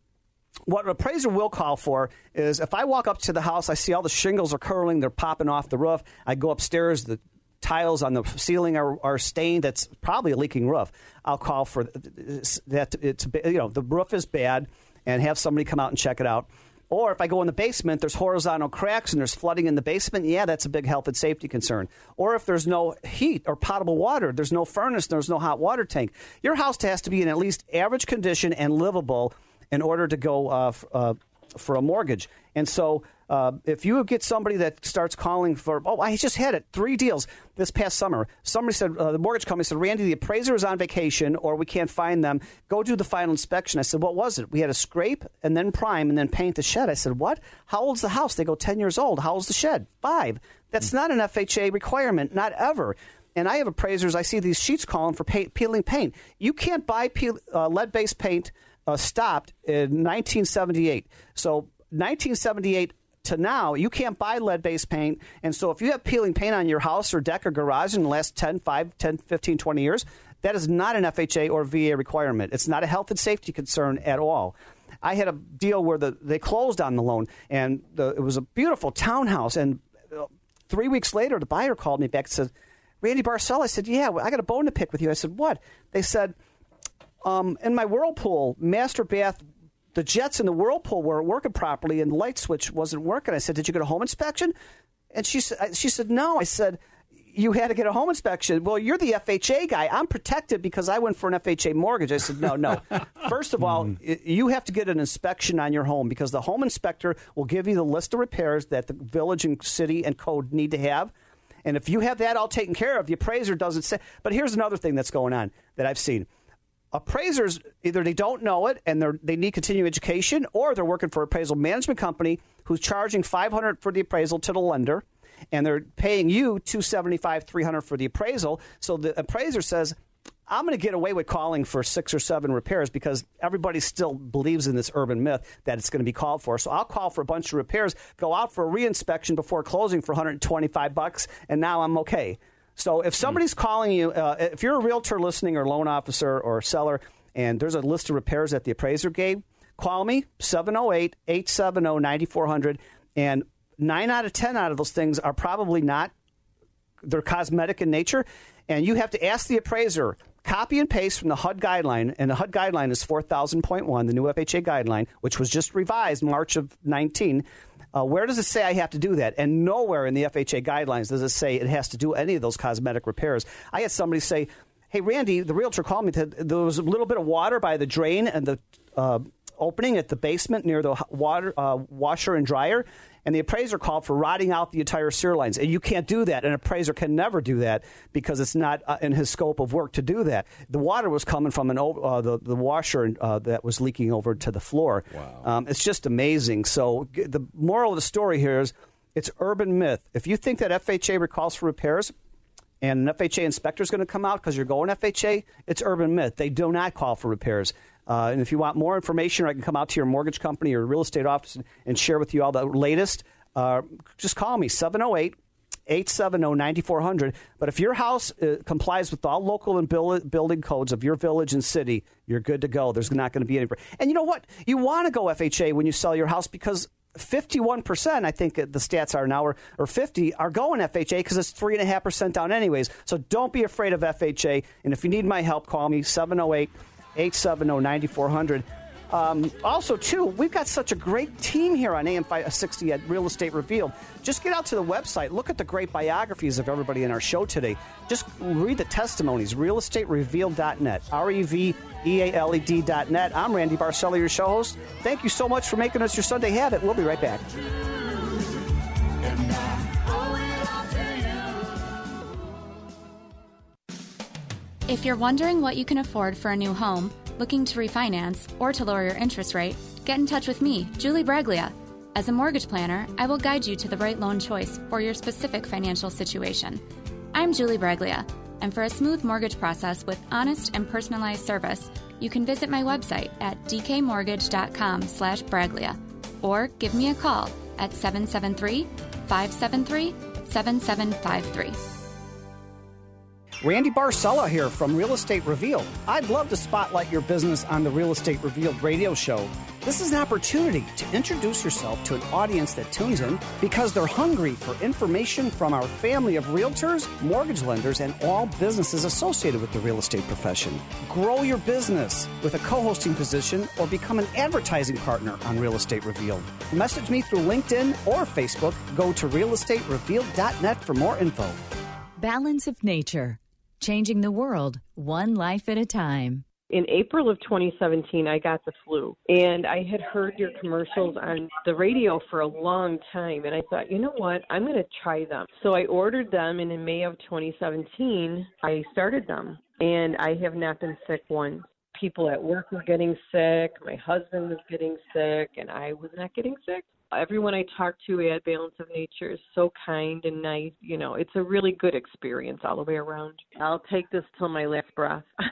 what an appraiser will call for is if I walk up to the house, I see all the shingles are curling, they're popping off the roof. I go upstairs, the tiles on the ceiling are, are stained. That's probably a leaking roof. I'll call for that. It's you know the roof is bad, and have somebody come out and check it out. Or if I go in the basement, there's horizontal cracks and there's flooding in the basement. Yeah, that's a big health and safety concern. Or if there's no heat or potable water, there's no furnace, there's no hot water tank. Your house has to be in at least average condition and livable in order to go uh, f- uh, for a mortgage. And so uh, if you get somebody that starts calling for, oh, I just had it, three deals this past summer. Somebody said, uh, the mortgage company said, Randy, the appraiser is on vacation or we can't find them. Go do the final inspection. I said, what was it? We had a scrape and then prime and then paint the shed. I said, what? How old's the house? They go 10 years old. How old's the shed? Five. That's not an FHA requirement, not ever. And I have appraisers, I see these sheets calling for paint, peeling paint. You can't buy peel, uh, lead based paint uh, stopped in 1978. So 1978 to now, you can't buy lead based paint. And so if you have peeling paint on your house or deck or garage in the last 10, 5, 10, 15, 20 years, that is not an FHA or VA requirement. It's not a health and safety concern at all. I had a deal where the, they closed on the loan, and the, it was a beautiful townhouse. And uh, three weeks later, the buyer called me back and said, Randy Barcella. I said, Yeah, I got a bone to pick with you. I said, What? They said, um, In my whirlpool, master bath the jets in the whirlpool weren't working properly and the light switch wasn't working. I said, "Did you get a home inspection?" And she said, "She said no." I said, "You had to get a home inspection." Well, you're the FHA guy. I'm protected because I went for an FHA mortgage. I said, "No, no. First of all, mm-hmm. you have to get an inspection on your home because the home inspector will give you the list of repairs that the village and city and code need to have." And if you have that all taken care of, the appraiser doesn't say. But here's another thing that's going on that I've seen appraisers either they don't know it and they need continuing education or they're working for an appraisal management company who's charging 500 for the appraisal to the lender and they're paying you 275 300 for the appraisal. So the appraiser says i'm going to get away with calling for six or seven repairs because everybody still believes in this urban myth that it's going to be called for. So i'll call for a bunch of repairs go out for a reinspection before closing for 125 bucks and now i'm okay so if somebody's calling you, uh, if you're a realtor listening or loan officer or seller, and there's a list of repairs that the appraiser gave, call me 708 870 9400. And nine out of 10 out of those things are probably not, they're cosmetic in nature. And you have to ask the appraiser, copy and paste from the HUD guideline. And the HUD guideline is 4000.1, the new FHA guideline, which was just revised March of 19. Uh, where does it say I have to do that? And nowhere in the FHA guidelines does it say it has to do any of those cosmetic repairs. I had somebody say, "Hey, Randy, the realtor called me. There was a little bit of water by the drain and the uh, opening at the basement near the water uh, washer and dryer." And the appraiser called for rotting out the entire sewer lines. And you can't do that. An appraiser can never do that because it's not uh, in his scope of work to do that. The water was coming from an uh, the, the washer uh, that was leaking over to the floor. Wow. Um, it's just amazing. So the moral of the story here is it's urban myth. If you think that FHA recalls for repairs, and an FHA inspector is going to come out because you're going FHA, it's urban myth. They do not call for repairs. Uh, and if you want more information, or I can come out to your mortgage company or real estate office and, and share with you all the latest. Uh, just call me 708 870 9400. But if your house uh, complies with all local and buil- building codes of your village and city, you're good to go. There's not going to be any. And you know what? You want to go FHA when you sell your house because 51%, I think the stats are now, or, or 50, are going FHA because it's 3.5% down anyways. So don't be afraid of FHA. And if you need my help, call me 708 870 9400. Um, also, too, we've got such a great team here on AM 560 at Real Estate Revealed. Just get out to the website, look at the great biographies of everybody in our show today. Just read the testimonies, realestaterevealed.net, R E V E A L E D.net. I'm Randy Barcella, your show host. Thank you so much for making us your Sunday habit. We'll be right back. If you're wondering what you can afford for a new home, looking to refinance, or to lower your interest rate, get in touch with me, Julie Braglia. As a mortgage planner, I will guide you to the right loan choice for your specific financial situation. I'm Julie Braglia, and for a smooth mortgage process with honest and personalized service, you can visit my website at dkmortgage.com/braglia or give me a call at 773-573-7753. Randy Barcella here from Real Estate Revealed. I'd love to spotlight your business on the Real Estate Revealed radio show. This is an opportunity to introduce yourself to an audience that tunes in because they're hungry for information from our family of realtors, mortgage lenders, and all businesses associated with the real estate profession. Grow your business with a co hosting position or become an advertising partner on Real Estate Revealed. Message me through LinkedIn or Facebook. Go to realestaterevealed.net for more info. Balance of Nature, changing the world one life at a time. In April of 2017, I got the flu, and I had heard your commercials on the radio for a long time, and I thought, you know what, I'm going to try them. So I ordered them, and in May of 2017, I started them, and I have not been sick once. People at work were getting sick, my husband was getting sick, and I was not getting sick. Everyone I talk to at Balance of Nature is so kind and nice. You know, it's a really good experience all the way around. I'll take this till my last breath.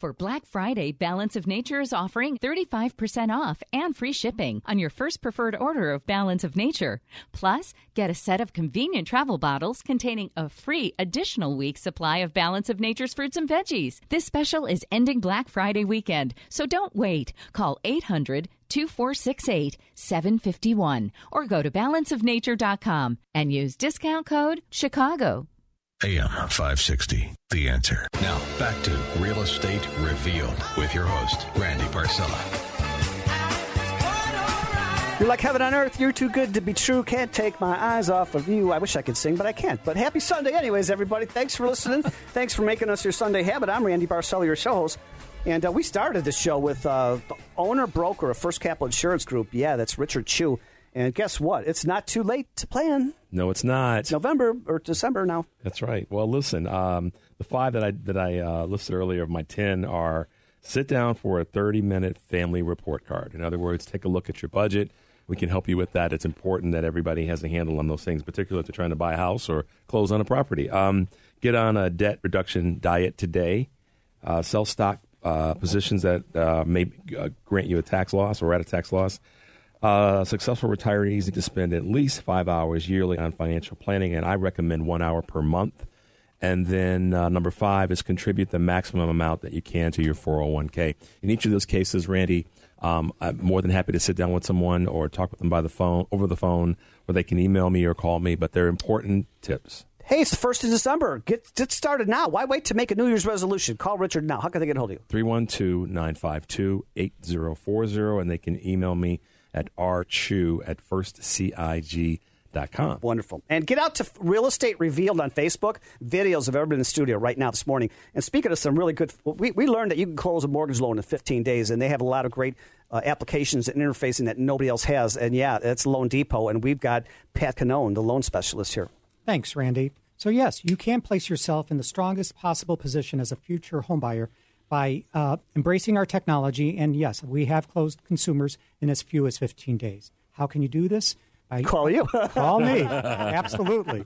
For Black Friday, Balance of Nature is offering 35% off and free shipping on your first preferred order of Balance of Nature. Plus, get a set of convenient travel bottles containing a free additional week supply of Balance of Nature's fruits and veggies. This special is ending Black Friday weekend, so don't wait. Call 800 2468 751 or go to balanceofnature.com and use discount code Chicago. AM 560, The Answer. Now, back to Real Estate Revealed with your host, Randy Barcella. You're like heaven on earth. You're too good to be true. Can't take my eyes off of you. I wish I could sing, but I can't. But happy Sunday, anyways, everybody. Thanks for listening. Thanks for making us your Sunday habit. I'm Randy Barcella, your show host. And uh, we started the show with uh, the owner broker of First Capital Insurance Group. Yeah, that's Richard Chu. And guess what? It's not too late to plan. No, it's not. It's November or December now. That's right. Well, listen, um, the five that I that I uh, listed earlier of my ten are sit down for a thirty minute family report card. In other words, take a look at your budget. We can help you with that. It's important that everybody has a handle on those things, particularly if they're trying to buy a house or close on a property. Um, get on a debt reduction diet today. Uh, sell stock uh, positions that uh, may uh, grant you a tax loss or at a tax loss. Uh, successful retirees need to spend at least five hours yearly on financial planning, and I recommend one hour per month. And then uh, number five is contribute the maximum amount that you can to your 401k. In each of those cases, Randy, um, I'm more than happy to sit down with someone or talk with them by the phone, over the phone, or they can email me or call me. But they're important tips. Hey, it's the first of December. Get get started now. Why wait to make a New Year's resolution? Call Richard now. How can they get a hold of you? 312 952 8040, and they can email me at rchew at firstcig.com. Wonderful. And get out to Real Estate Revealed on Facebook. Videos of everybody in the studio right now this morning. And speaking of some really good, we, we learned that you can close a mortgage loan in 15 days, and they have a lot of great uh, applications and interfacing that nobody else has. And yeah, it's Loan Depot, and we've got Pat Cannone, the loan specialist here. Thanks, Randy. So, yes, you can place yourself in the strongest possible position as a future homebuyer by uh, embracing our technology. And yes, we have closed consumers in as few as 15 days. How can you do this? By, call you. call me. Absolutely.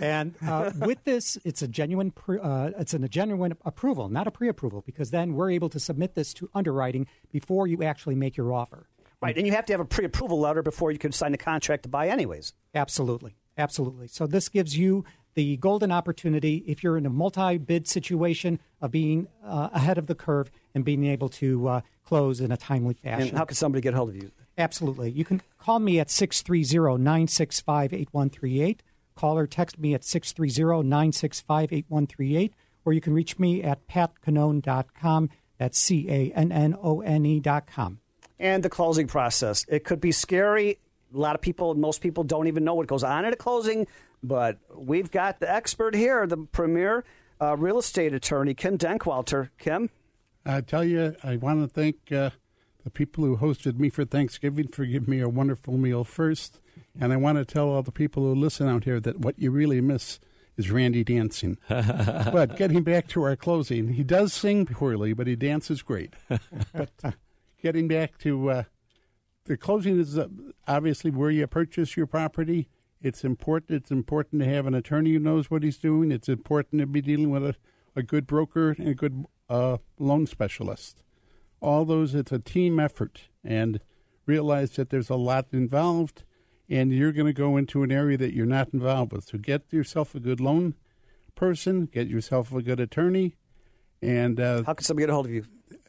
And uh, with this, it's a genuine pre- uh, it's a genuine approval, not a pre-approval, because then we're able to submit this to underwriting before you actually make your offer. Right, and you have to have a pre-approval letter before you can sign the contract to buy, anyways. Absolutely, absolutely. So this gives you the golden opportunity if you're in a multi-bid situation of being uh, ahead of the curve and being able to uh, close in a timely fashion. And how can somebody get hold of you? Absolutely. You can call me at 630 965 8138. Call or text me at 630 965 8138. Or you can reach me at patcannone.com. That's C A N N O N E.com. And the closing process. It could be scary. A lot of people, most people don't even know what goes on at a closing, but we've got the expert here, the premier uh, real estate attorney, Kim Denkewalter. Kim? I tell you, I want to thank uh, the people who hosted me for Thanksgiving for giving me a wonderful meal first. And I want to tell all the people who listen out here that what you really miss is Randy dancing. but getting back to our closing, he does sing poorly, but he dances great. but uh, getting back to uh, the closing is uh, obviously where you purchase your property. It's important. It's important to have an attorney who knows what he's doing. It's important to be dealing with a, a good broker and a good uh, loan specialist. All those, it's a team effort, and realize that there's a lot involved, and you're going to go into an area that you're not involved with. So get yourself a good loan person, get yourself a good attorney, and uh, how can somebody get a hold of you?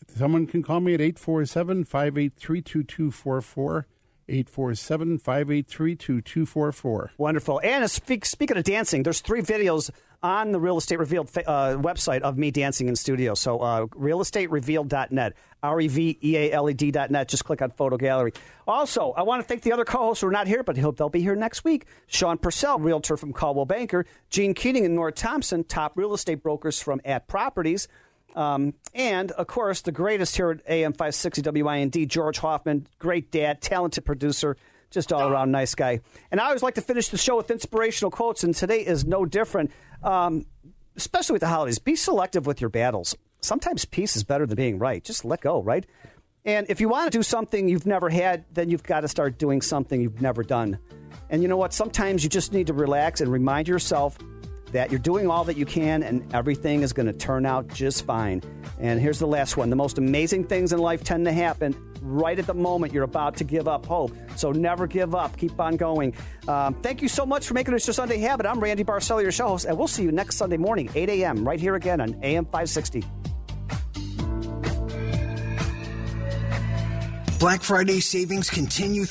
Someone can call me at 847 583 2244. 847 583 2244. Wonderful. And speak, speaking of dancing, there's three videos on the Real Estate Revealed uh, website of me dancing in studio. So, uh, realestaterevealed.net, R E V E A L E D.net. Just click on Photo Gallery. Also, I want to thank the other co hosts who are not here, but hope they'll be here next week. Sean Purcell, realtor from Coldwell Banker, Gene Keating and Nora Thompson, top real estate brokers from At Properties. Um, and of course, the greatest here at AM 560 WIND, George Hoffman, great dad, talented producer, just all around nice guy. And I always like to finish the show with inspirational quotes, and today is no different. Um, especially with the holidays, be selective with your battles. Sometimes peace is better than being right. Just let go, right? And if you want to do something you've never had, then you've got to start doing something you've never done. And you know what? Sometimes you just need to relax and remind yourself that you're doing all that you can and everything is going to turn out just fine. And here's the last one the most amazing things in life tend to happen right at the moment you're about to give up hope. So never give up. Keep on going. Um, thank you so much for making this your Sunday habit. I'm Randy Barcella, your show host, and we'll see you next Sunday morning, 8 a.m., right here again on AM 560. Black Friday savings continue.